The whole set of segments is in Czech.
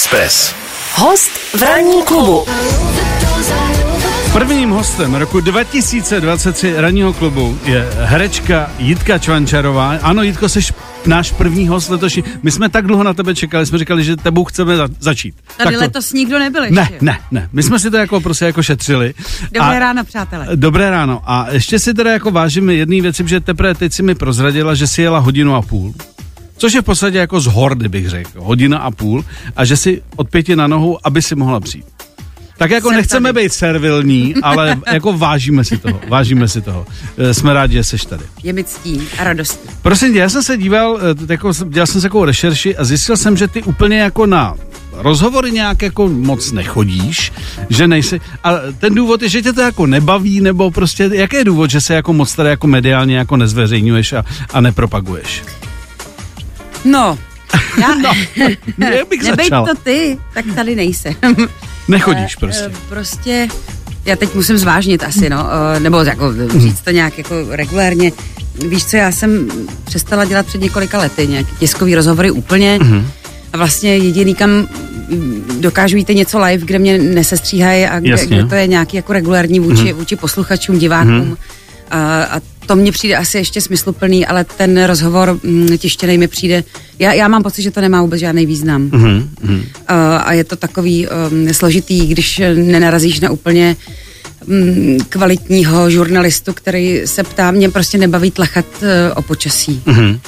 Express. Host v ranní klubu. Prvním hostem roku 2023 ranního klubu je herečka Jitka Čvančarová. Ano, Jitko, jsi náš první host letošní. My jsme tak dlouho na tebe čekali, jsme říkali, že tebou chceme za- začít. Tady Tak to- letos nikdo nebyl ještě. Ne, ne, ne. My jsme si to jako prostě jako šetřili. Dobré A- ráno, přátelé. Dobré ráno. A ještě si teda jako vážím jedné věci, že teprve teď si mi prozradila, že si jela hodinu a půl. Což je v podstatě jako z hordy, bych řekl. Hodina a půl. A že si od pěti na nohu, aby si mohla přijít. Tak jako Jsem nechceme tady. být servilní, ale jako vážíme si toho. Vážíme si toho. Eh, Jsme rádi, že jsi tady. Je mi ctí a radostí. Prosím tě, já jsem se díval, eh, jako, dělal jsem se takovou rešerši a zjistil jsem, že ty úplně jako na rozhovory nějak jako moc nechodíš, že nejsi, a ten důvod je, že tě to jako nebaví, nebo prostě, jaký je důvod, že se jako moc tady jako mediálně jako nezveřejňuješ a, a nepropaguješ? No, já, No, jak bych nebejt začal? to ty, tak tady nejsem. Nechodíš Eh, prostě. eh, Prostě, já teď musím zvážnit asi, no, eh, nebo jako říct to nějak jako regulérně. Víš co, já jsem přestala dělat před několika lety nějaký tiskový rozhovory úplně Mhm. a vlastně jediný, kam dokážu jít něco live, kde mě nesestříhají a kde, Jasně. kde to je nějaký jako regulární vůči, vůči posluchačům, divákům. A, a to mně přijde asi ještě smysluplný, ale ten rozhovor mm, tištěný mi přijde, já, já mám pocit, že to nemá vůbec žádný význam. Mhm, mhm. A, je to takový um, složitý, když nenarazíš na úplně um, kvalitního žurnalistu, který se ptá, mě prostě nebaví tlachat uh, o počasí. Mhm.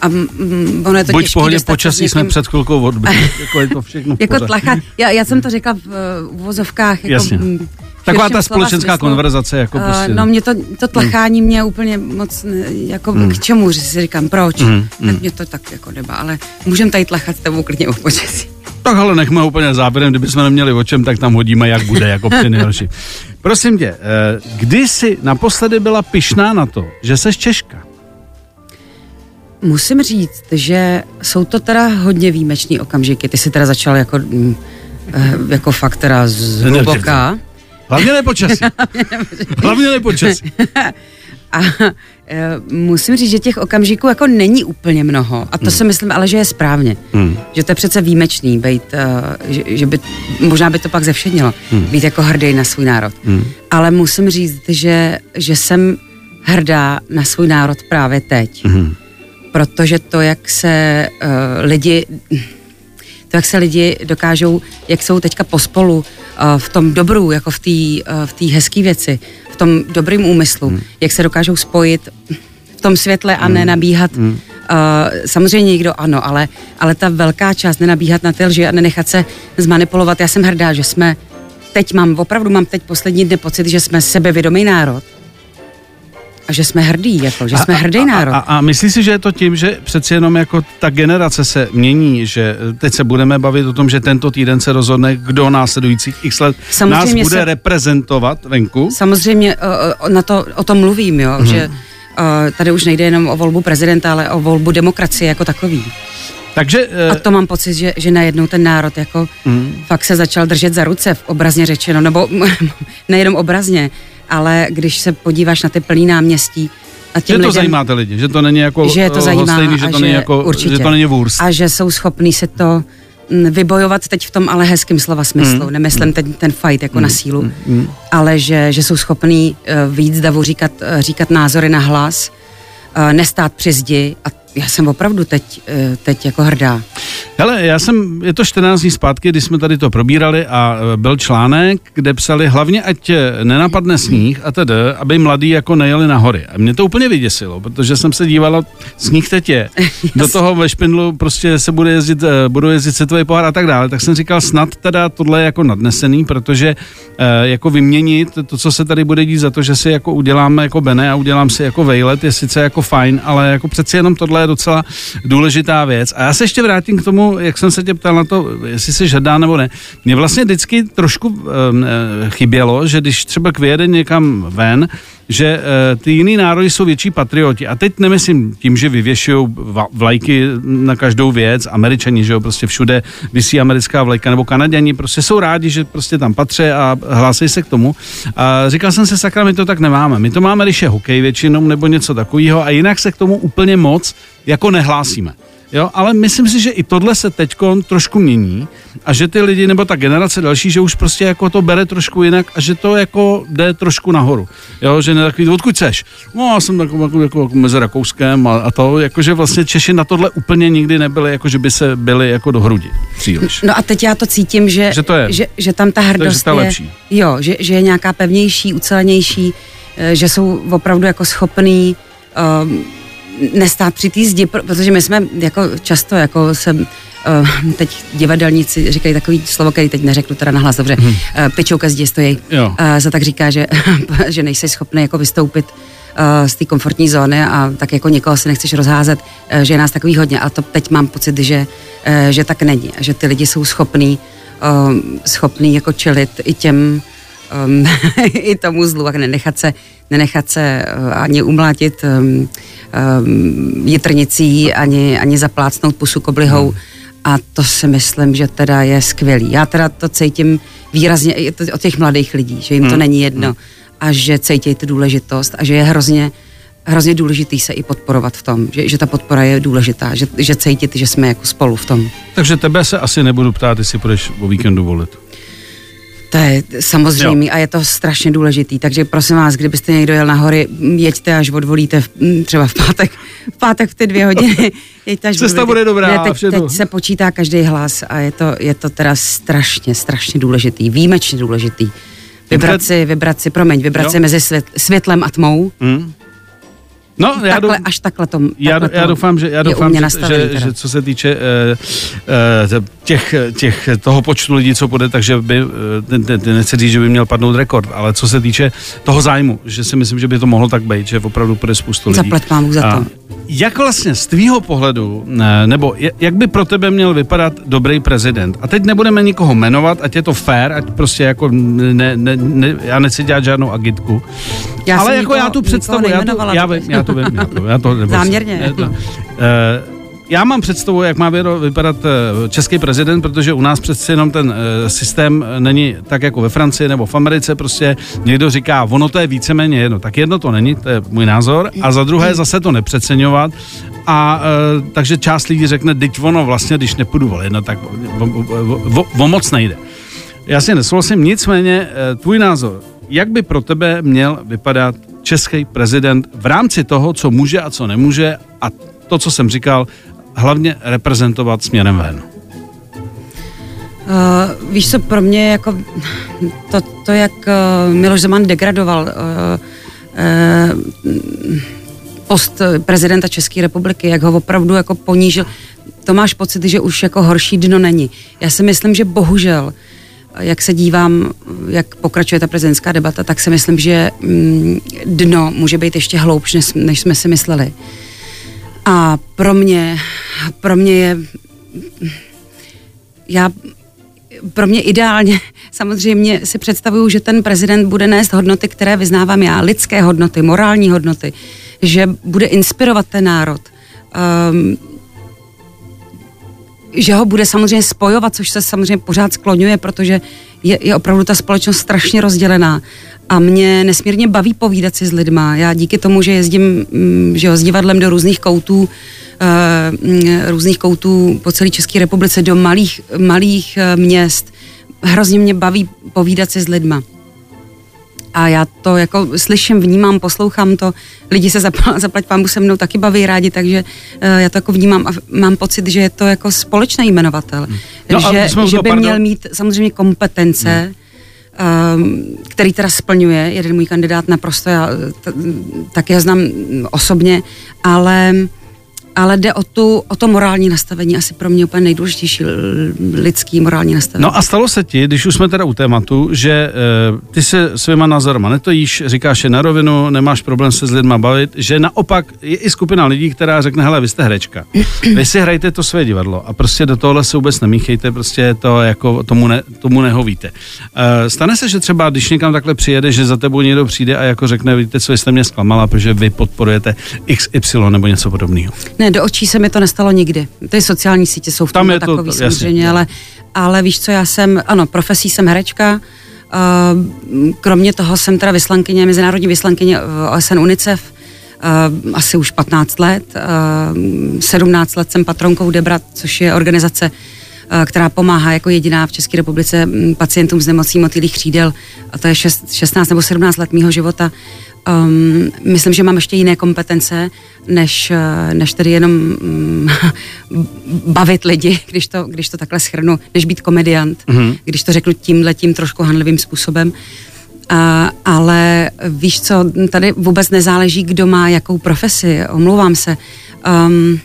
A mm, ono je to Buď v těžký pohodě se s počasí jsme někým- před chvilkou odbyli. jako je to všechno v Jako tlachat, já, já jsem to řekla v uh, uvozovkách. Jako, Jasně. mm, v Taková ta společenská smyslu. konverzace, jako Eh, prostě. No mě to, to tlachání mě úplně moc, jako k čemu, že si říkám, proč, Mm, tak mě to tak jako neba, ale můžem tady tlachat s tebou klidně o počasí. Tak ale nechme úplně záběrem, kdybychom neměli o čem, tak tam hodíme, jak bude, jako při nejhorší. Prosím tě, eh, kdy jsi naposledy byla pyšná na to, že seš Češka? Musím říct, že jsou to teda hodně výjimečný okamžiky. Ty jsi teda začal jako, mm, eh, jako fakt teda z Ne, ne, hluboká. Hlavně nepočasí. Hlavně nepočasí. A e, musím říct, že těch okamžiků jako není úplně mnoho. A to si myslím ale, že je správně. Hmm. Že to je přece výjimečný, být, uh, že, že by, možná by to pak zevšednilo, hmm. být jako hrdý na svůj národ. Hmm. Ale musím říct, že, že jsem hrdá na svůj národ právě teď. Hmm. Protože to, jak se uh, lidi to, jak se lidi dokážou, jak jsou teďka pospolu uh, v tom dobru, jako v té uh, v té hezké věci, v tom dobrým úmyslu, hmm. jak se dokážou spojit v tom světle a nenabíhat. Hmm. Uh, samozřejmě někdo ano, ale, ale ta velká část nenabíhat na ty lži a nenechat se zmanipulovat. Já jsem hrdá, že jsme teď mám, opravdu mám teď poslední dny pocit, že jsme sebevědomý národ. A že jsme hrdí, jako, že jsme hrdý národ. A, a, a myslíš si, že je to tím, že přeci jenom jako ta generace se mění, že teď se budeme bavit o tom, že tento týden se rozhodne, kdo následujících x let nás bude se- reprezentovat venku? Samozřejmě uh, uh, na to, o tom mluvím, jo, že uh, tady už nejde jenom o volbu prezidenta, ale o volbu demokracie jako takový. Takže eh, A to mám pocit, že, že najednou ten národ jako mm, fakt se začal držet za ruce, obrazně řečeno, nebo nejenom obrazně, ale když se podíváš na ty plný náměstí a těm že to lidem, zajímá ty lidi, že to není jako že je to eh, zajímá hostejný, že to není jako, určitě. že to není vůrst. a že jsou schopní se to mm, vybojovat teď v tom ale hezkým slova smyslu. Mm. Nemyslím ten, ten fight jako na sílu, ale že, že jsou schopní uh, víc davu říkat, uh, říkat názory na hlas, uh, nestát při zdi a já jsem opravdu teď, uh, teď jako hrdá. Hele, já jsem, je to 14 dní zpátky, kdy jsme tady to probírali a e, byl článek, kde psali hlavně, ať e, nenapadne sníh a tedy, aby mladí jako nejeli na hory. A mě to úplně vyděsilo, protože jsem se dívala, sníh teď je. Do toho ve Špindlu prostě se bude jezdit, budou jezdit světový pohár a tak dále. Tak jsem říkal, snad teda tohle je jako nadnesený, protože jako vyměnit to, co se tady bude dít za to, že si jako uděláme jako Bene a udělám si jako vejlet, je sice jako fajn, ale jako přeci jenom tohle je docela důležitá věc. A já se ještě vrátím k tomu, jak jsem se tě ptal na to, jestli jsi žádá nebo ne. Mně vlastně vždycky trošku um, eh, chybělo, že když třeba vyjede někam ven, že eh, ty jiný národy jsou větší patrioti. A teď nemyslím tím, že vyvěšují vlajky na každou věc, američani, že jo, prostě všude vysí americká vlajka, nebo kanaděni, prostě jsou rádi, že prostě tam patří a hlásí se k tomu. A říkal jsem se, sakra, my to tak nemáme. My to máme, když je hokej většinou, nebo něco takového, a jinak se k tomu úplně moc jako nehlásíme. Jo, ale myslím si, že i tohle se teď trošku mění a že ty lidi, nebo ta generace další, že už prostě jako to bere trošku jinak a že to jako jde trošku nahoru. Jo, že ne takový, odkud seš? No, já jsem takový jako, jako, jako mezi Rakouskem a, a to, jakože vlastně Češi na tohle úplně nikdy nebyli, jako že by se byli jako do hrudi příliš. No a teď já to cítím, že, že, to je, že, že tam ta hrdost je, lepší. Jo, že, že je nějaká pevnější, ucelenější, eh, že jsou opravdu jako schopný um, nestát při té zdi, protože my jsme jako často, jako jsem uh, teď divadelníci říkají takový slovo, který teď neřeknu teda nahlas, dobře, hmm. uh, pičou ke zdi stojí. Uh, za tak říká, že, že nejsi schopný jako vystoupit z té komfortní zóny a tak jako někoho si nechceš rozházet, že je nás takový hodně. A to teď mám pocit, že, že tak není. A že ty lidi jsou schopní schopný jako čelit i těm um, i tomu zlu a nenechat se, nenechat se uh, ani umlátit um, um, jitrnicí, ani, ani zaplácnout pusu koblihou. Hmm. A to si myslím, že teda je skvělý. Já teda to cítím výrazně i od těch mladých lidí, že jim to hmm. není jedno hmm. a že cítí tu důležitost a že je hrozně hrozně důležitý se i podporovat v tom, že, že ta podpora je důležitá, že, že cítit, že jsme jako spolu v tom. Takže tebe se asi nebudu ptát, jestli půjdeš o víkendu volit. To je samozřejmě jo. a je to strašně důležitý, takže prosím vás, kdybyste někdo jel na hory, jeďte až odvolíte v, třeba v pátek, v pátek v ty dvě hodiny. Jeďte až Cesta bude dobrá. Ne, teď, teď se počítá každý hlas a je to, je to teda strašně, strašně důležitý, výjimečně důležitý. Vybrat si, vybrat si, promiň, vybrat jo. si mezi svět, světlem a tmou. Hmm No, já takhle, do, až takhle to já, já doufám, že, já doufám, že, že, že, co se týče uh, uh, těch, těch, toho počtu lidí, co bude, takže by, uh, nechci říct, že by měl padnout rekord, ale co se týče toho zájmu, že si myslím, že by to mohlo tak být, že opravdu bude spoustu lidí. Zaplet vám za to. Jak vlastně z tvýho pohledu, nebo jak by pro tebe měl vypadat dobrý prezident? A teď nebudeme nikoho jmenovat, ať je to fair, ať prostě jako ne, ne, ne, já nechci dělat žádnou agitku. Já ale jako nikoho, já tu představu, já, tu, já, vím, já to vím, já to, já to Záměrně. Já, to, uh, já mám představu, jak má vypadat eh, český prezident, protože u nás přece jenom ten eh, systém není tak jako ve Francii nebo v Americe, prostě někdo říká, ono to je víceméně jedno. Tak jedno to není, to je můj názor. A za druhé zase to nepřeceňovat. A takže část lidí řekne, teď ono vlastně, když nepůjdu volit, no tak o, o, o, o moc nejde. Já si nesouhlasím, nicméně tvůj názor, jak by pro tebe měl vypadat český prezident v rámci toho, co může a co nemůže a to, co jsem říkal, hlavně reprezentovat směrem ven? Uh, víš co, pro mě jako to, to jak uh, Miloš Zeman degradoval uh, uh, post prezidenta České republiky, jak ho opravdu jako ponížil, to máš pocit, že už jako horší dno není. Já si myslím, že bohužel uh, jak se dívám, jak pokračuje ta prezidentská debata, tak si myslím, že mm, dno může být ještě hloubš, než, jsme si mysleli. A pro mě, pro mě je, já, pro mě ideálně, samozřejmě si představuju, že ten prezident bude nést hodnoty, které vyznávám já, lidské hodnoty, morální hodnoty, že bude inspirovat ten národ. Um, že ho bude samozřejmě spojovat, což se samozřejmě pořád skloňuje, protože je, je opravdu ta společnost strašně rozdělená. A mě nesmírně baví povídat si s lidma. Já díky tomu, že jezdím mm, že jo, s divadlem do různých koutů, uh, různých koutů po celé České republice, do malých, malých uh, měst, hrozně mě baví povídat si s lidma a já to jako slyším, vnímám, poslouchám to, lidi se zapl, zaplať pámu se mnou taky baví rádi, takže uh, já to jako vnímám a mám pocit, že je to jako společný jmenovatel, hmm. no že, že by pardon. měl mít samozřejmě kompetence, hmm. Který teda splňuje, jeden můj kandidát naprosto, já t- tak já znám osobně, ale ale jde o, tu, o to morální nastavení, asi pro mě úplně nejdůležitější lidský morální nastavení. No a stalo se ti, když už jsme teda u tématu, že uh, ty se svýma názorama netojíš, říkáš je na rovinu, nemáš problém se s lidma bavit, že naopak je i skupina lidí, která řekne, hele, vy jste herečka, vy si hrajte to své divadlo a prostě do tohle se vůbec nemíchejte, prostě to jako tomu, ne, tomu nehovíte. Uh, stane se, že třeba, když někam takhle přijede, že za tebou někdo přijde a jako řekne, víte, co jste mě zklamala, protože vy podporujete XY nebo něco podobného. Ne, do očí se mi to nestalo nikdy. Ty sociální sítě jsou v tom Tam takový to, samozřejmě, jasně. ale, ale víš co, já jsem, ano, profesí jsem herečka, uh, kromě toho jsem teda vyslankyně, mezinárodní vyslankyně OSN UNICEF, uh, asi už 15 let. Uh, 17 let jsem patronkou Debra, což je organizace, která pomáhá jako jediná v České republice mm, pacientům s nemocí motýlých křídel. A to je 6, 16 nebo 17 let mého života. Um, myslím, že mám ještě jiné kompetence, než, než tedy jenom um, bavit lidi, když to, když to takhle schrnu, než být komediant, mm-hmm. když to řeknu tímhle tím trošku hanlivým způsobem. A, ale víš co, tady vůbec nezáleží, kdo má jakou profesi, omlouvám se. Um,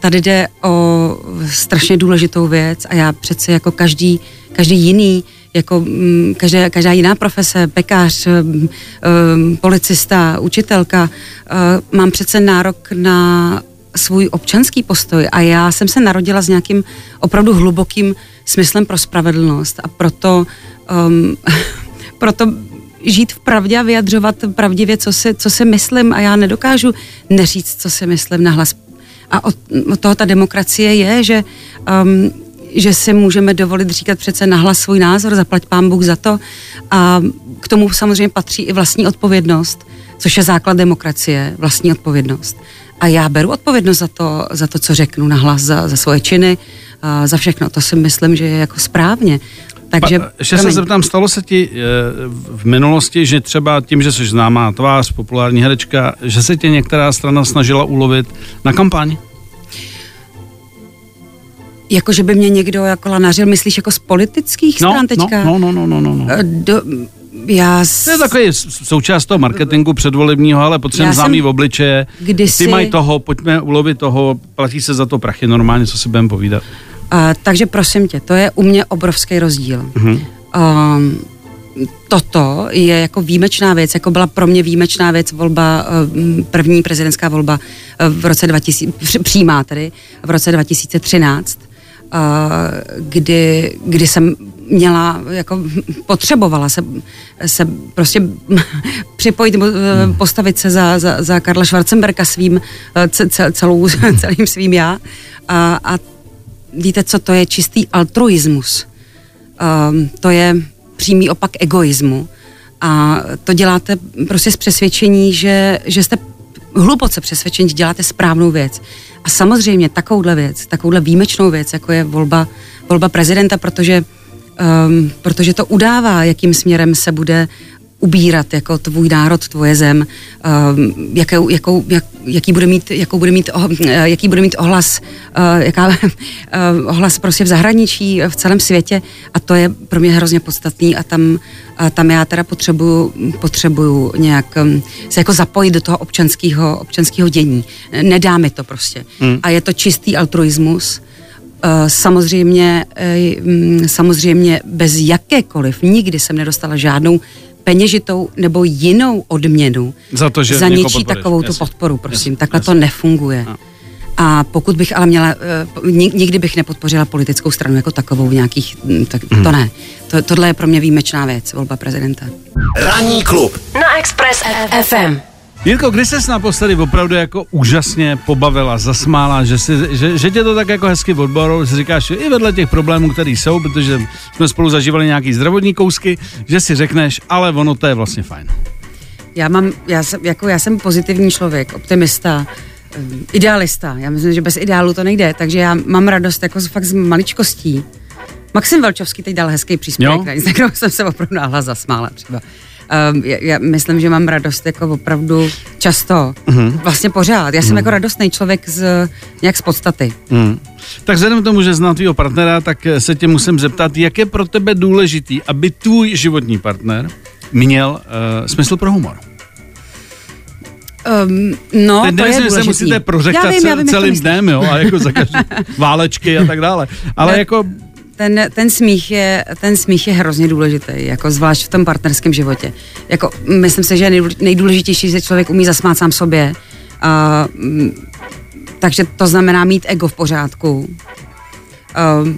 tady jde o strašně důležitou věc a já přece jako každý, každý jiný jako mm, každá, každá jiná profese, pekař, um, policista, učitelka, uh, mám přece nárok na svůj občanský postoj a já jsem se narodila s nějakým opravdu hlubokým smyslem pro spravedlnost a proto, um, proto žít v pravdě a vyjadřovat pravdivě, co si, co si myslím a já nedokážu neříct, co si myslím nahlas. A od, od toho ta demokracie je, že um, že si můžeme dovolit říkat přece nahlas svůj názor, zaplať pán Bůh za to. A k tomu samozřejmě patří i vlastní odpovědnost, což je základ demokracie, vlastní odpovědnost. A já beru odpovědnost za to, za to co řeknu nahlas, za, za svoje činy, a za všechno. To si myslím, že je jako správně. Takže, pa, ještě se zeptám, stalo se ti e, v minulosti, že třeba tím, že jsi známá tvář, populární herečka, že se tě některá strana snažila ulovit na kampaň? Jako, že by mě někdo jako lanařil, myslíš jako z politických no, stran teďka? No, no, no, no, no. no. Do, já s... To je takový součást toho marketingu předvolebního, ale potřebujeme známý v obličeje. Kdysi... Ty mají toho, pojďme ulovit toho, platí se za to prachy normálně, co si budeme povídat. Uh, takže prosím tě, to je u mě obrovský rozdíl. Uh-huh. Um, toto je jako výjimečná věc, jako byla pro mě výjimečná věc volba, eh, první prezidentská volba v roce 2000, přímá tedy, v roce 2013 kdy, kdy jsem měla, jako potřebovala se, se prostě připojit eh, hmm. postavit se za, za, za Karla Schwarzenberga svým, eh, celou, celým svým já. A, a víte, co to je čistý altruismus. Um, to je přímý opak egoismu. A to děláte prostě z přesvědčení, že, že jste hluboce přesvědčení, že děláte správnou věc. A samozřejmě takovouhle věc, takovouhle výjimečnou věc, jako je volba, volba prezidenta, protože, um, protože to udává, jakým směrem se bude ubírat jako tvůj národ, tvoje zem, um, jakou, jakou, jak, jaký bude mít, jakou bude mít, oh, jaký bude mít ohlas, uh, jaká, uh, ohlas prostě v zahraničí, v celém světě a to je pro mě hrozně podstatný a tam, uh, tam já teda potřebuju, potřebuju nějak um, se jako zapojit do toho občanského, občanského dění. Nedá mi to prostě. Hmm. A je to čistý altruismus, Samozřejmě, samozřejmě bez jakékoliv, nikdy jsem nedostala žádnou peněžitou nebo jinou odměnu za, to, že za něčí takovou tu podporu, prosím. Jasně, Takhle jasně. to nefunguje. A. A pokud bych ale měla, eh, nikdy bych nepodpořila politickou stranu jako takovou v nějakých, hm, tak hmm. to ne. To, tohle je pro mě výjimečná věc, volba prezidenta. Ranní klub na Express FM. Jirko, kdy ses naposledy opravdu jako úžasně pobavila, zasmála, že, si, že, že tě to tak jako hezky odboru, že říkáš, že i vedle těch problémů, které jsou, protože jsme spolu zažívali nějaký zdravotní kousky, že si řekneš, ale ono to je vlastně fajn. Já mám, já jsem, jako já jsem pozitivní člověk, optimista, eh, idealista. Já myslím, že bez ideálu to nejde, takže já mám radost jako fakt z maličkostí. Maxim Velčovský teď dal hezký příspěvek na jsem se opravdu náhla zasmála třeba. Um, já, já myslím, že mám radost jako opravdu často, mm-hmm. vlastně pořád. Já jsem mm. jako radostný člověk z, nějak z podstaty. Mm. Tak vzhledem k tomu, že znám tvýho partnera, tak se tě musím zeptat, jak je pro tebe důležitý, aby tvůj životní partner měl uh, smysl pro humor? Um, no, Ten to je důležitý. se musíte prořektat já vím, já vím, celým dnem, jo, a jako za každý válečky a tak dále. Ale ne, jako ten, ten, smích je, ten smích je hrozně důležitý, jako zvlášť v tom partnerském životě. Jako, myslím si, že je nejdůležitější, že člověk umí zasmát sám sobě. Uh, takže to znamená mít ego v pořádku. Uh,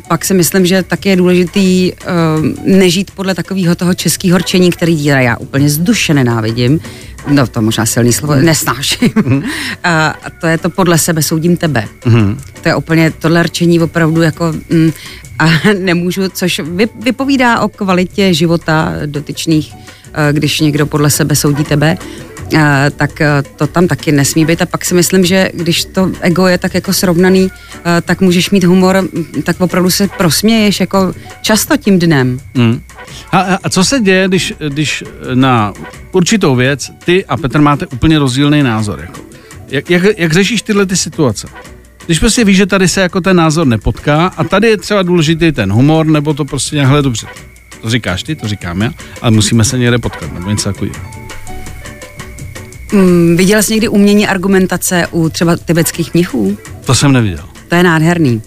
pak si myslím, že taky je důležitý uh, nežít podle takového toho českého horčení, který já úplně z duše nenávidím. No to možná silný slovo, nesnáším. Mm. A to je to podle sebe soudím tebe. Mm. To je úplně tohle rčení opravdu jako mm, a nemůžu, což vypovídá o kvalitě života dotyčných, eh, když někdo podle sebe soudí tebe. Tak to tam taky nesmí být. A pak si myslím, že když to ego je tak jako srovnaný, tak můžeš mít humor, tak opravdu se prosměješ jako často tím dnem. Hmm. A, a co se děje, když, když na určitou věc ty a Petr máte úplně rozdílný názor? Jako? Jak, jak, jak řešíš tyhle ty situace? Když prostě víš, že tady se jako ten názor nepotká a tady je třeba důležitý ten humor, nebo to prostě nějakhle dobře. To říkáš ty, to říkám já, ale musíme se někde potkat, nebo něco takového. Mm, viděl jsi někdy umění argumentace u třeba tibetských mnichů? To jsem neviděl. To je nádherný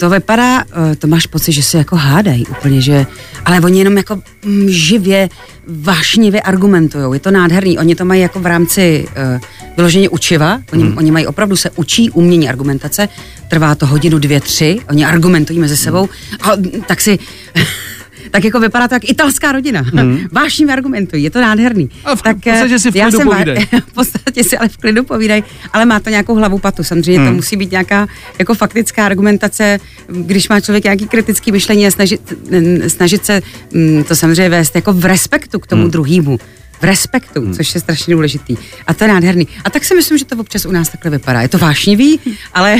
to vypadá, eh, to máš pocit, že se jako hádají úplně, že, ale oni jenom jako mm, živě, vášnivě argumentují. Je to nádherný. Oni to mají jako v rámci uh, vyloženě učiva. Oni, hmm. oni mají opravdu se učí umění argumentace. Trvá to hodinu, dvě, tři. Oni argumentují mezi sebou. A tak si tak jako vypadá to jak italská rodina. Hmm. Vášnivě argumentují, je to nádherný. A v, tak, v podstatě si v klidu povídej. v podstatě si ale v klidu povídají, ale má to nějakou hlavu patu. Samozřejmě hmm. to musí být nějaká jako faktická argumentace, když má člověk nějaký kritický myšlení a snažit, snažit se mm, to samozřejmě vést jako v respektu k tomu hmm. druhému v respektu, hmm. což je strašně důležitý. A to je nádherný. A tak si myslím, že to občas u nás takhle vypadá. Je to vášnivý, ale,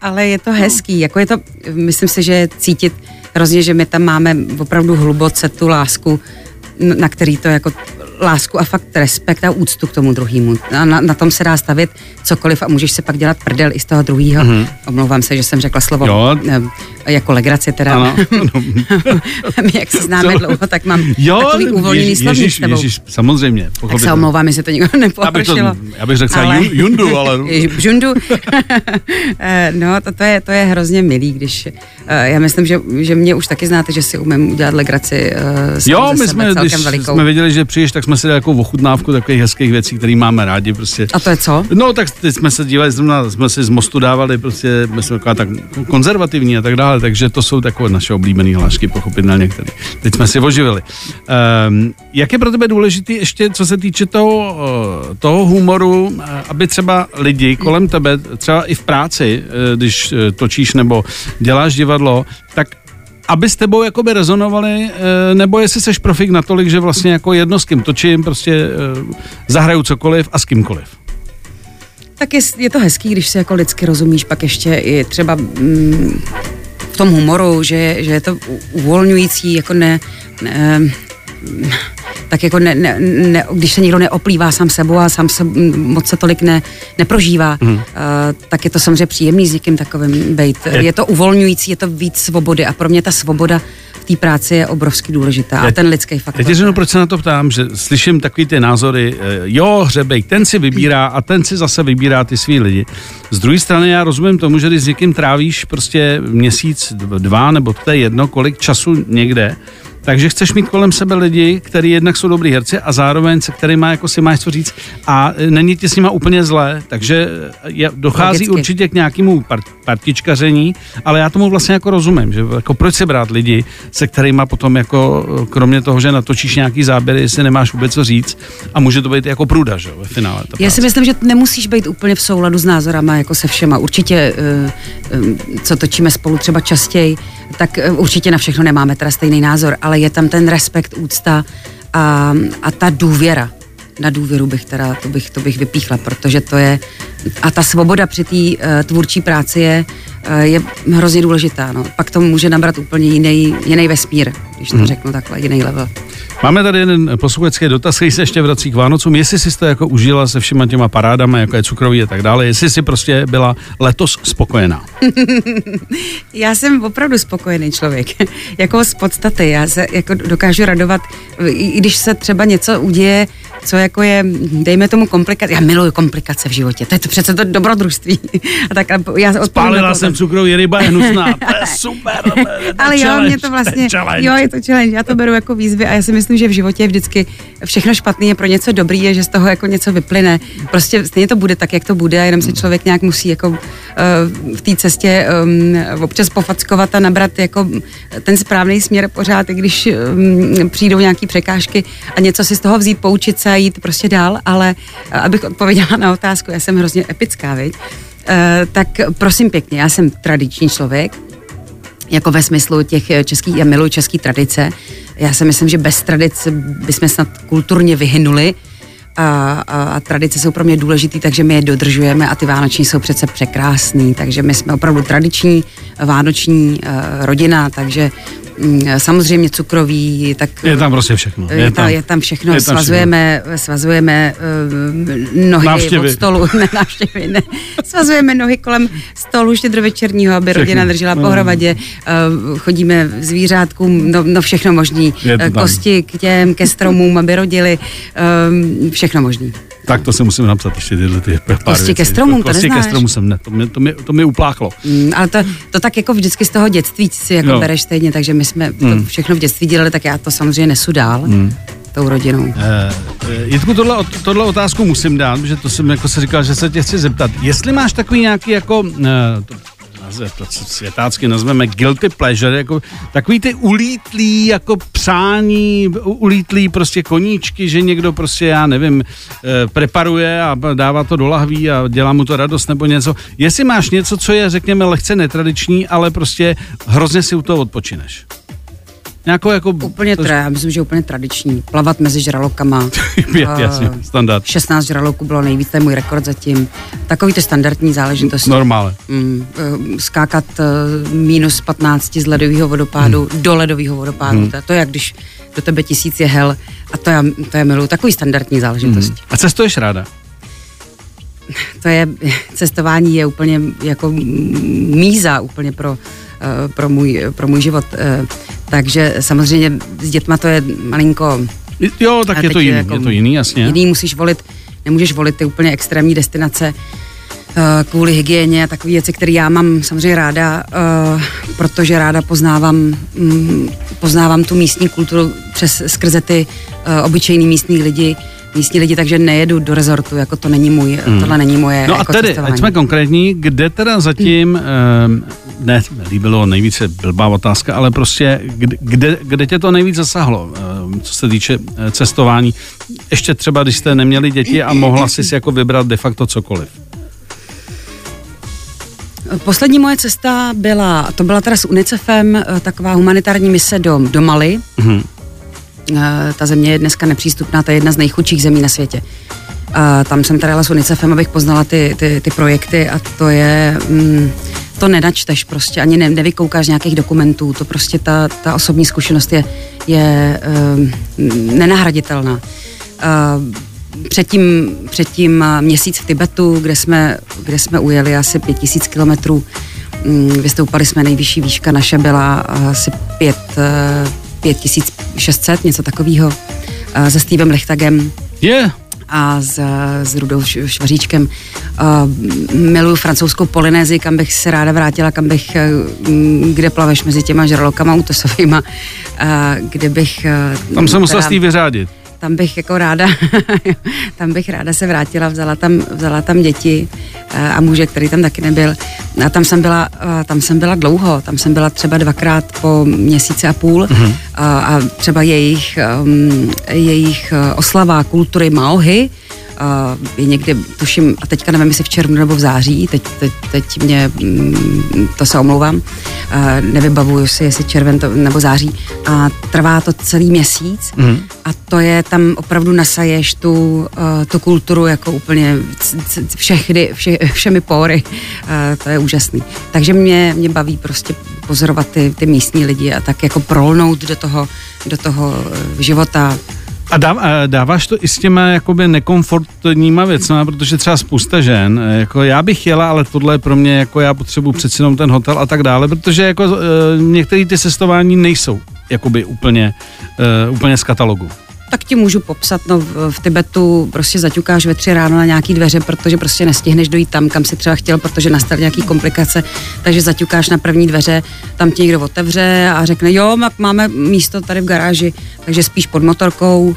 ale je to hezký. Jako je to, myslím si, že cítit hrozně, že my tam máme opravdu hluboce tu lásku, na který to jako lásku a fakt respekt a úctu k tomu druhému. Na, na tom se dá stavit cokoliv a můžeš se pak dělat prdel i z toho druhého. Mm-hmm. Omlouvám se, že jsem řekla slovo jo. Jako legraci teda. Ano. My jak se známe Co? dlouho, tak mám jo, takový uvolněný slovník s tebou. Ježiš, samozřejmě. Tak se omlouvám, jestli to někdo nepohoršilo. Já bych, to, já bych řekl ale... Jundu, ale... Jundu. Eh, no, to, to, je, to je hrozně milý, když... Eh, já myslím, že, že mě už taky znáte, že si umím udělat legraci Jo, my jsme, když velikou. jsme věděli, že přijdeš, tak jsme si dali jako ochutnávku takových hezkých věcí, které máme rádi. Prostě. A to je co? No, tak teď jsme se dívali, zrovna jsme si z mostu dávali, prostě my jsme taková tak konzervativní a tak dále, takže to jsou takové naše oblíbené hlášky, pochopitelně, které teď jsme si oživili. Um, jak je pro tebe důležité ještě, co se týče toho, eh, toho humoru, eh, aby třeba lidi kolem tebe, třeba i v práci, eh, když točíš nebo děláš divadlo, tak aby s tebou jakoby rezonovali, nebo jestli seš profik natolik, že vlastně jako jedno s kým točím, prostě zahraju cokoliv a s kýmkoliv tak je, je to hezký, když si jako lidsky rozumíš, pak ještě i třeba mm, v tom humoru, že, že je to uvolňující, jako ne, ne tak jako ne, ne, ne, když se někdo neoplývá sám sebou a sám se moc se tolik ne, neprožívá, mm. uh, tak je to samozřejmě příjemný s někým takovým být. Je, je to uvolňující, je to víc svobody a pro mě ta svoboda té práci je obrovsky důležitá a ten lidský faktor. Já ti řeknu, proč se na to ptám, že slyším takový ty názory, eh, jo, hřebej, ten si vybírá a ten si zase vybírá ty svý lidi. Z druhé strany já rozumím tomu, že když s někým trávíš prostě měsíc, dva, nebo to je jedno, kolik času někde, takže chceš mít kolem sebe lidi, kteří jednak jsou dobrý herci a zároveň se kterými jako si máš co říct a není ti s nima úplně zlé, takže je, dochází Logicky. určitě k nějakému part, partičkaření, ale já tomu vlastně jako rozumím, že jako proč si brát lidi, se kterými potom jako kromě toho, že natočíš nějaký záběry, jestli nemáš vůbec co říct a může to být jako průda, že ve finále. Já si myslím, že nemusíš být úplně v souladu s názorama jako se všema. Určitě, uh, um, co točíme spolu třeba častěji, tak uh, určitě na všechno nemáme teda stejný názor, ale je tam ten respekt, úcta a, a ta důvěra na důvěru bych teda, to bych, to bych vypíchla, protože to je, a ta svoboda při té uh, tvůrčí práci je, uh, je hrozně důležitá, no. Pak to může nabrat úplně jiný, jiný vesmír, když to hmm. řeknu takhle, jiný level. Máme tady jeden posluchačský dotaz, který se ještě vrací k Vánocům. Jestli jsi to jako užila se všema těma parádama, jako je cukroví a tak dále, jestli jsi prostě byla letos spokojená. já jsem opravdu spokojený člověk. jako z podstaty. Já se jako dokážu radovat, i když se třeba něco uděje, co jako je, dejme tomu komplikace. Já miluju komplikace v životě. To je to přece to dobrodružství. a tak já Spálila jsem cukroví ryba, je hnusná. To je super. Ale jo, mě to vlastně, jo, je to challenge. Já to beru jako výzvy a já si myslím, že v životě je vždycky všechno špatný je pro něco dobrý, je, že z toho jako něco vyplyne. Prostě stejně to bude tak, jak to bude a jenom se člověk nějak musí jako uh, v té cestě um, občas pofackovat a nabrat jako ten správný směr pořád, i když um, přijdou nějaké překážky a něco si z toho vzít, poučit se a jít prostě dál, ale uh, abych odpověděla na otázku, já jsem hrozně epická, viď? Uh, tak prosím pěkně, já jsem tradiční člověk, jako ve smyslu těch českých, já miluji české tradice. Já si myslím, že bez tradic bychom snad kulturně vyhynuli a, a, a tradice jsou pro mě důležitý, takže my je dodržujeme a ty vánoční jsou přece překrásný, takže my jsme opravdu tradiční vánoční uh, rodina, takže samozřejmě cukroví, tak... Je tam prostě všechno. Je, je, tam, je tam všechno, je tam svazujeme, všechno. svazujeme uh, nohy návštěvy. od stolu, ne návštěvy, ne, svazujeme nohy kolem stolu štědrovečerního, aby všechno. rodina držela no. pohromadě, uh, chodíme zvířátkům, no, no všechno možný, kosti k těm, ke stromům, aby rodili, uh, všechno možný. Tak to si musím napsat ještě tyhle ty pár Kosti věcí. ke stromům, to Kosti ke stromům jsem ne, to mě, to mě, to mě upláchlo. Mm, ale to, to tak jako vždycky z toho dětství si jako no. bereš stejně, takže my jsme mm. to všechno v dětství dělali, tak já to samozřejmě nesu dál. Mm tou rodinou. Uh, Jitku, tohle, tohle otázku musím dát, protože to jsem jako se říkal, že se tě chci zeptat. Jestli máš takový nějaký jako, to, to světácky nazveme guilty pleasure, jako takový ty ulítlý jako přání, ulítlý prostě koníčky, že někdo prostě, já nevím, eh, preparuje a dává to do lahví a dělá mu to radost nebo něco. Jestli máš něco, co je, řekněme, lehce netradiční, ale prostě hrozně si u toho odpočineš. Nějakou jako... Úplně tra, já myslím, že úplně tradiční. Plavat mezi žralokama. Jasně, standard. 16 žraloků bylo nejvíc, to je můj rekord zatím. Takový ty standardní záležitosti. Normále. Mm, eh, skákat uh, minus 15 z ledového vodopádu hmm. do ledového vodopádu. Hmm. To, to je jak když do tebe tisíc je hel a to, já, to je milu. Takový standardní záležitosti. Hmm. A cestuješ ráda? To je, cestování je úplně jako míza úplně pro, eh, pro, můj, pro můj život. Takže samozřejmě s dětma to je malinko... Jo, tak je to jiný, jako je to jiný, jasně. Jiný musíš volit, nemůžeš volit ty úplně extrémní destinace, eh, kvůli hygieně a takové věci, které já mám samozřejmě ráda, uh, protože ráda poznávám, um, poznávám tu místní kulturu přes skrze ty uh, obyčejný místní lidi, místní lidi, takže nejedu do rezortu, jako to není můj, hmm. tohle není moje No a tedy, ať jsme konkrétní, kde teda zatím, hmm. Ne, líbilo nejvíce blbá otázka, ale prostě, kde, kde tě to nejvíc zasahlo, uh, co se týče uh, cestování? Ještě třeba, když jste neměli děti a mohla si si jako vybrat de facto cokoliv. Poslední moje cesta byla, to byla teda s UNICEFem, eh, taková humanitární mise do, do Mali. Hmm Eh, ta země je dneska nepřístupná, to je jedna z nejchudších zemí na světě. A tam jsem tady jela s UNICEFem, abych poznala ty, ty, ty projekty a to je, mm, to nenačteš prostě, ani ne, nevykoukáš nějakých dokumentů, to prostě ta, ta osobní zkušenost je, je um, nenahraditelná. Uh, předtím, předtím měsíc v Tibetu, kde jsme, kde jsme ujeli asi pět tisíc kilometrů, um, vystoupali jsme, nejvyšší výška naše byla asi pět, uh, 5600, něco takového, se Stevem Lechtagem. Yeah. A s, s Rudou Švaříčkem. Miluju francouzskou Polynézi, kam bych se ráda vrátila, kam bych, e, kde plaveš mezi těma žralokama útosovýma, kde bych... Tam se musel Steve vyřádit tam bych jako ráda, tam bych ráda se vrátila, vzala tam, vzala tam děti eh, a muže, který tam taky nebyl. A tam jsem byla, tam jsem byla dlouho, tam jsem byla třeba dvakrát po měsíci a půl mm-hmm. a, a třeba jejich, um, jejich eh, oslava kultury Maohy, uh, je někdy, tuším, a teďka nevím, jestli v červnu nebo v září, teď, teď, teď mě, mm, to se omlouvám, uh, nevybavuju si, jestli červen to, nebo září, a trvá to celý měsíc mm. a to je, tam opravdu nasaješ tu, uh, tu kulturu jako úplně všechny, vše, všemi pory, uh, to je úžasný. Takže mě, mě baví prostě pozorovat ty, ty místní lidi a tak jako prolnout do toho, do toho života a, dá, dáváš to i s těma jakoby nekomfortníma věcmi, protože třeba spousta žen, eh, jako já bych jela, ale tohle je pro mě, jako já potřebuji přeci jenom ten hotel a tak dále, protože jako e, některé ty cestování nejsou jakoby úplně, e, úplně z katalogu tak ti můžu popsat, no v Tibetu prostě zaťukáš ve tři ráno na nějaký dveře, protože prostě nestihneš dojít tam, kam si třeba chtěl, protože nastaly nějaký komplikace, takže zaťukáš na první dveře, tam ti někdo otevře a řekne, jo, máme místo tady v garáži, takže spíš pod motorkou,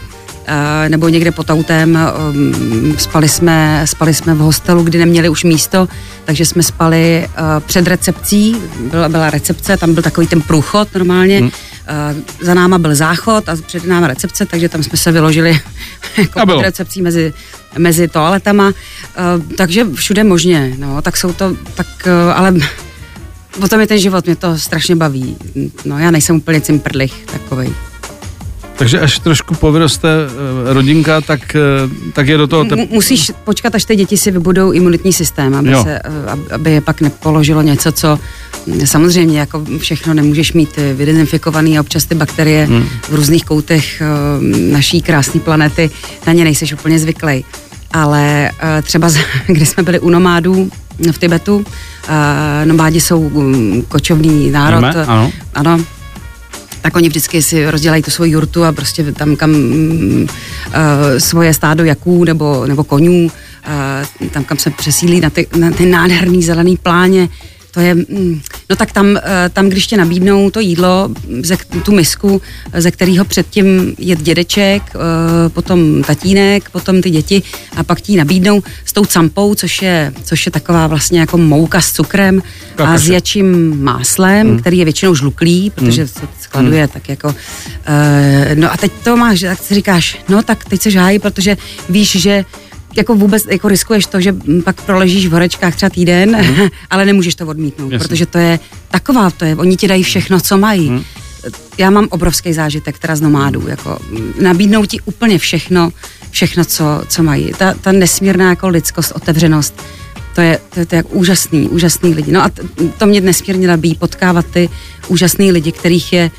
nebo někde pod autem. Um, spali jsme, spali jsme v hostelu, kdy neměli už místo, takže jsme spali uh, před recepcí, byla, byla recepce, tam byl takový ten průchod normálně. Hmm. Uh, za náma byl záchod a před náma recepce, takže tam jsme se vyložili jako pod recepcí mezi, mezi toaletama. Uh, takže všude možně, no, tak jsou to, tak, ale potom je ten život, mě to strašně baví. No, já nejsem úplně cimprlich takovej. Takže až trošku povyroste eh, rodinka, tak, eh, tak je do toho... Tep... Musíš počkat, až ty děti si vybudou imunitní systém, aby, se, eh, aby je pak nepoložilo něco, co hm, samozřejmě jako všechno nemůžeš mít vydezinfikovaný a občas ty bakterie hmm. v různých koutech naší krásné planety, na ně nejseš úplně zvyklý. Ale třeba, když jsme byli u nomádů v Tibetu, nomádi jsou hm, kočovný národ. Víme, ano. ano tak oni vždycky si rozdělají tu svoji jurtu a prostě tam kam uh, svoje stádo jaků nebo, nebo konů, uh, tam kam se přesílí na ty, na ty nádherný zelený pláně, to je, mm, no tak tam, eh, tam když tě nabídnou to jídlo, ze, tu misku, ze kterého předtím je dědeček, eh, potom tatínek, potom ty děti a pak ti nabídnou s tou campou, což je, což je taková vlastně jako mouka s cukrem Kakaše. a s jačím máslem, hmm. který je většinou žluklý, protože hmm. se skladuje hmm. tak jako, no a teď to máš, tak si říkáš, no tak teď se žájí, protože víš, že jako vůbec jako riskuješ to, že pak proležíš v horečkách třeba týden, mm. ale nemůžeš to odmítnout, Jasně. protože to je taková, to je, oni ti dají všechno, co mají. Mm. Já mám obrovský zážitek teda z nomádů, jako nabídnou ti úplně všechno, všechno, co, co mají. Ta, ta nesmírná jako lidskost, otevřenost, to je, to je, to je jak úžasný, úžasný lidi. No a t, to mě nesmírně nabíjí potkávat ty úžasný lidi, kterých je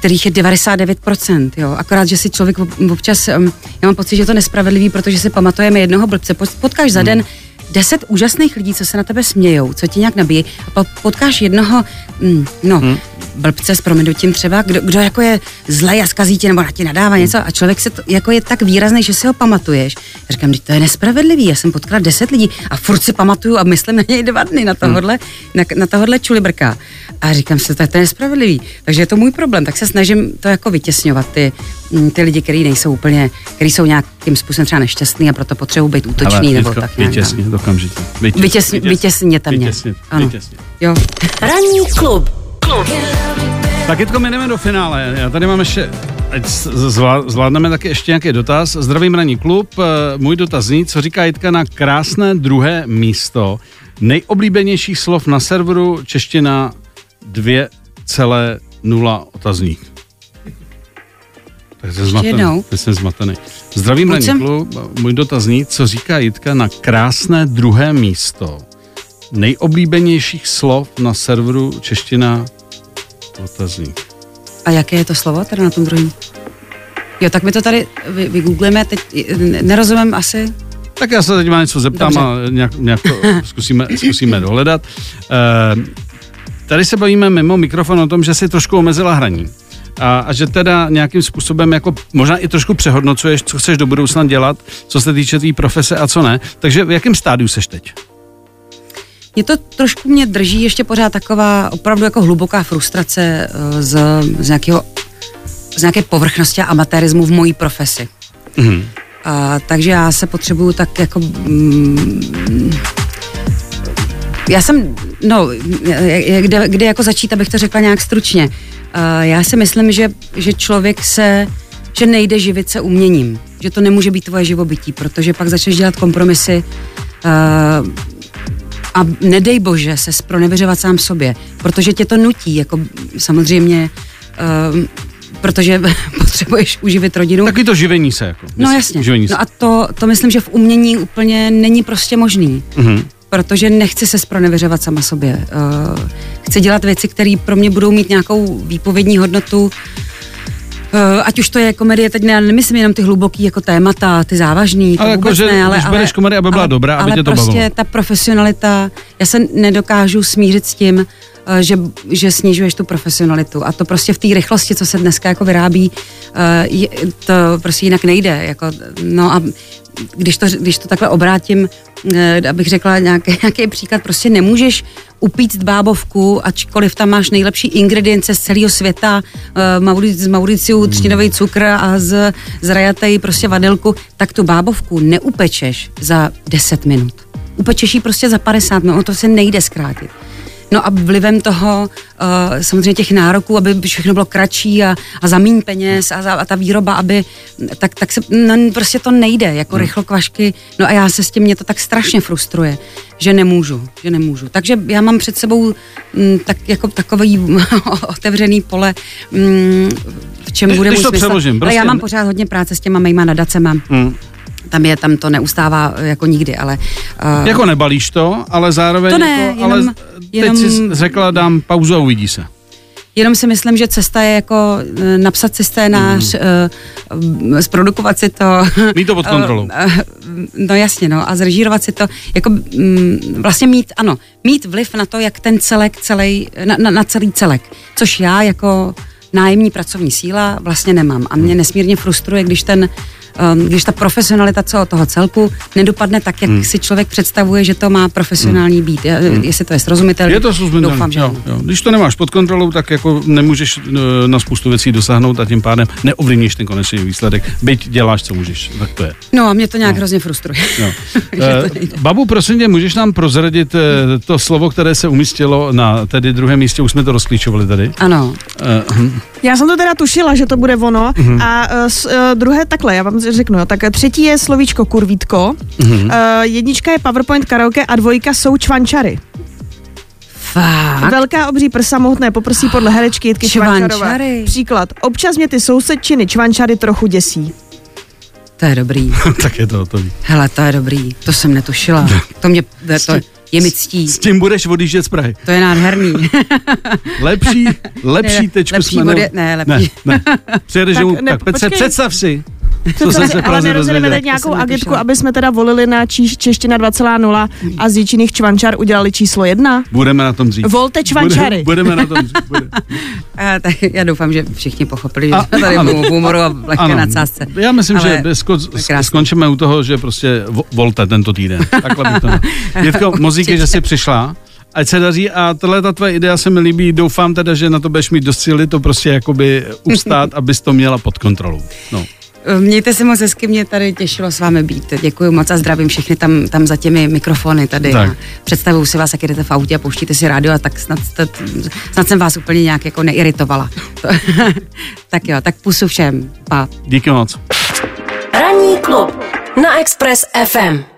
kterých je 99%, jo. Akorát, že si člověk občas, já mám pocit, že je to nespravedlivý, protože si pamatujeme jednoho blbce, potkáš za hmm. den deset úžasných lidí, co se na tebe smějou, co ti nějak nabíjí, a potkáš jednoho, mm, no, hmm. blbce s proměnutím třeba, kdo, kdo jako je zlej a zkazí tě nebo na ti nadává hmm. něco a člověk se to, jako je tak výrazný, že si ho pamatuješ. Já říkám, to je nespravedlivý, já jsem potkala deset lidí a furt si pamatuju a myslím na něj dva dny, na tohohle, hmm. na, na tohohle čulibrka. A říkám si, to je, to je nespravedlivý. Takže je to můj problém, tak se snažím to jako vytěsňovat, ty, ty lidi, kteří nejsou úplně, kteří jsou nějakým způsobem třeba nešťastní a proto potřebují být útoční Ale, nebo tak nějak. Vytěsně, okamžitě. Vytěsně, vytěsně, vytěsněte mě. Ano. vytěsně. Jo. Ranní klub. klub. Tak Jitko, my jdeme do finále. Já tady mám ještě, ať zvládneme taky ještě nějaký dotaz. Zdravím ranní klub. Eh, můj dotaz zní, co říká Jitka na krásné druhé místo. Nejoblíbenější slov na serveru čeština 2,0 otazník. Tak jsem zmatený. Jsem zmatený. Zdravím ranní klub. Můj dotaz zní, co říká Jitka na krásné druhé místo nejoblíbenějších slov na serveru čeština otazník. A jaké je to slovo tady na tom druhém? Jo, tak my to tady vygooglíme, teď nerozumím asi. Tak já se teď má něco zeptám Dobře. a nějak, nějak to zkusíme, zkusíme dohledat. E, tady se bavíme mimo mikrofon o tom, že si trošku omezila hraní. A, a že teda nějakým způsobem jako možná i trošku přehodnocuješ, co chceš do budoucna dělat, co se týče té profese a co ne. Takže v jakém stádiu seš teď? Mě to trošku mě drží ještě pořád taková opravdu jako hluboká frustrace eh, z, z, nějakého, z nějaké povrchnosti a amatérismu v mojí profesi. Mm-hmm. A, takže já se potřebuju tak jako... Mm, já jsem, no, kde, kde jako začít, abych to řekla nějak stručně. A já si myslím, že, že člověk se, že nejde živit se uměním, že to nemůže být tvoje živobytí, protože pak začneš dělat kompromisy, uh, a nedej bože se spronevěřovat sám sobě, protože tě to nutí, jako samozřejmě, uh, protože potřebuješ uživit rodinu. Taky to živení se. Jako, no jasně. Živení se. No a to, to myslím, že v umění úplně není prostě možný. Mm-hmm. Protože nechci se spronevěřovat sama sobě. Uh, chci dělat věci, které pro mě budou mít nějakou výpovědní hodnotu, Uh, ať už to je komedie, teď ne, nemyslím jenom ty hluboký jako témata, ty závažný, to ale jako, že, ne, ale, když bereš komedii, aby byla ale, dobrá, aby ale tě to prostě bavilo. ta profesionalita, já se nedokážu smířit s tím, uh, že, že snižuješ tu profesionalitu a to prostě v té rychlosti, co se dneska jako vyrábí, je, to prostě jinak nejde, jako, no a když to, když to takhle obrátím, eh, abych řekla nějaký, nějaký příklad, prostě nemůžeš upít bábovku, ačkoliv tam máš nejlepší ingredience z celého světa, eh, z Mauriciu hmm. třtinový cukr a z, z rajatej prostě vanilku, tak tu bábovku neupečeš za 10 minut. Upečeš ji prostě za 50 minut, to se nejde zkrátit. No a vlivem toho uh, samozřejmě těch nároků, aby všechno bylo kratší a, a za míň peněz a, za, a ta výroba, aby, tak, tak se, no, prostě to nejde, jako hmm. rychlo kvašky. No a já se s tím, mě to tak strašně frustruje, že nemůžu, že nemůžu. Takže já mám před sebou m, mm, tak jako takový otevřený pole m, mm, v čem bude Když můj to smysl. přeložím, Ale prostě- já mám pořád hodně práce s těma mýma nadacema. Hmm. Tam je, tam to neustává eh, jako nikdy, ale... Uh, Jako nebalíš to, ale zároveň To ne, jako, jenom- ale teď jenom- si řekla, dám pauzu a uvidí se. Jenom si myslím, že cesta je jako eh, napsat si scénář, mm. uh, zprodukovat si to. Mít to pod kontrolou. Uh, no jasně, no, a zrežírovat si to, jako mm, vlastně mít, ano, mít vliv na to, jak ten celek, celý, na, na, na celý celek, což já jako nájemní pracovní síla vlastně nemám a mě nesmírně frustruje, když ten um, když ta profesionalita celého toho celku nedopadne tak, jak hmm. si člověk představuje, že to má profesionální být. Hmm. Jestli to je srozumitelné, Je to srozumitelné. doufám, že jo, jo. Když to nemáš pod kontrolou, tak jako nemůžeš eh, na spoustu věcí dosáhnout a tím pádem neovlivníš ten konečný výsledek. Byť děláš, co můžeš. Tak to je. No a mě to nějak no. hrozně frustruje. Nejde. Babu, prosím tě, můžeš nám prozradit eh, to slovo, které se umístilo na tedy druhém místě, už jsme to rozklíčovali tady. Ano. Hm, Já jsem to teda tušila, že to bude ono. Mm-hmm. A uh, uh, druhé takhle, já vám řeknu. jo. Tak třetí je slovíčko kurvítko, mm-hmm. uh, jednička je PowerPoint karaoke a dvojka jsou čvančary. Fakt? Velká obří prsa mohutné poprsí podle herečky Jitky Čvančary. Čvančarové. Příklad. Občas mě ty sousedčiny čvančary trochu děsí. To je dobrý. tak je to hotový. Hele, to je dobrý. To jsem netušila. To mě, to je mi ctí. S tím budeš odjíždět z Prahy. To je nádherný. Lepší, lepší Ne, tečku lepší jsme vody- ne, lepší. Ne, ne. Přijedeš Tak domů, ne, tak Petře, představ si, co se ale nerozhodneme dozvěděl. teď nějakou agitku, aby jsme teda volili na číš, čeština 2,0 a z jíčiných čvančar udělali číslo jedna. Budeme na tom dřív. Volte čvančary. Budeme, budeme na tom dřív. Bude. A, tak já doufám, že všichni pochopili, že A- jsme tady ano. v humoru a v lehké nadsázce. Já myslím, Ale že sko- skončíme u toho, že prostě vo- volte tento týden. Takhle bych to měl. Dětko, mozíky, že jsi přišla. Ať se daří a tohle ta tvoje idea se mi líbí. Doufám teda, že na to budeš mít dost síly to prostě jakoby ustát, abys to měla pod kontrolou. No. Mějte se moc hezky, mě tady těšilo s vámi být. Děkuji moc a zdravím všechny tam, tam za těmi mikrofony tady. Tak. A představuju si vás, jak jdete v autě a pouštíte si rádio a tak snad, snad jsem vás úplně nějak jako neiritovala. To, tak jo, tak pusu všem. Pa. Díky moc. Ranní klub na Express FM.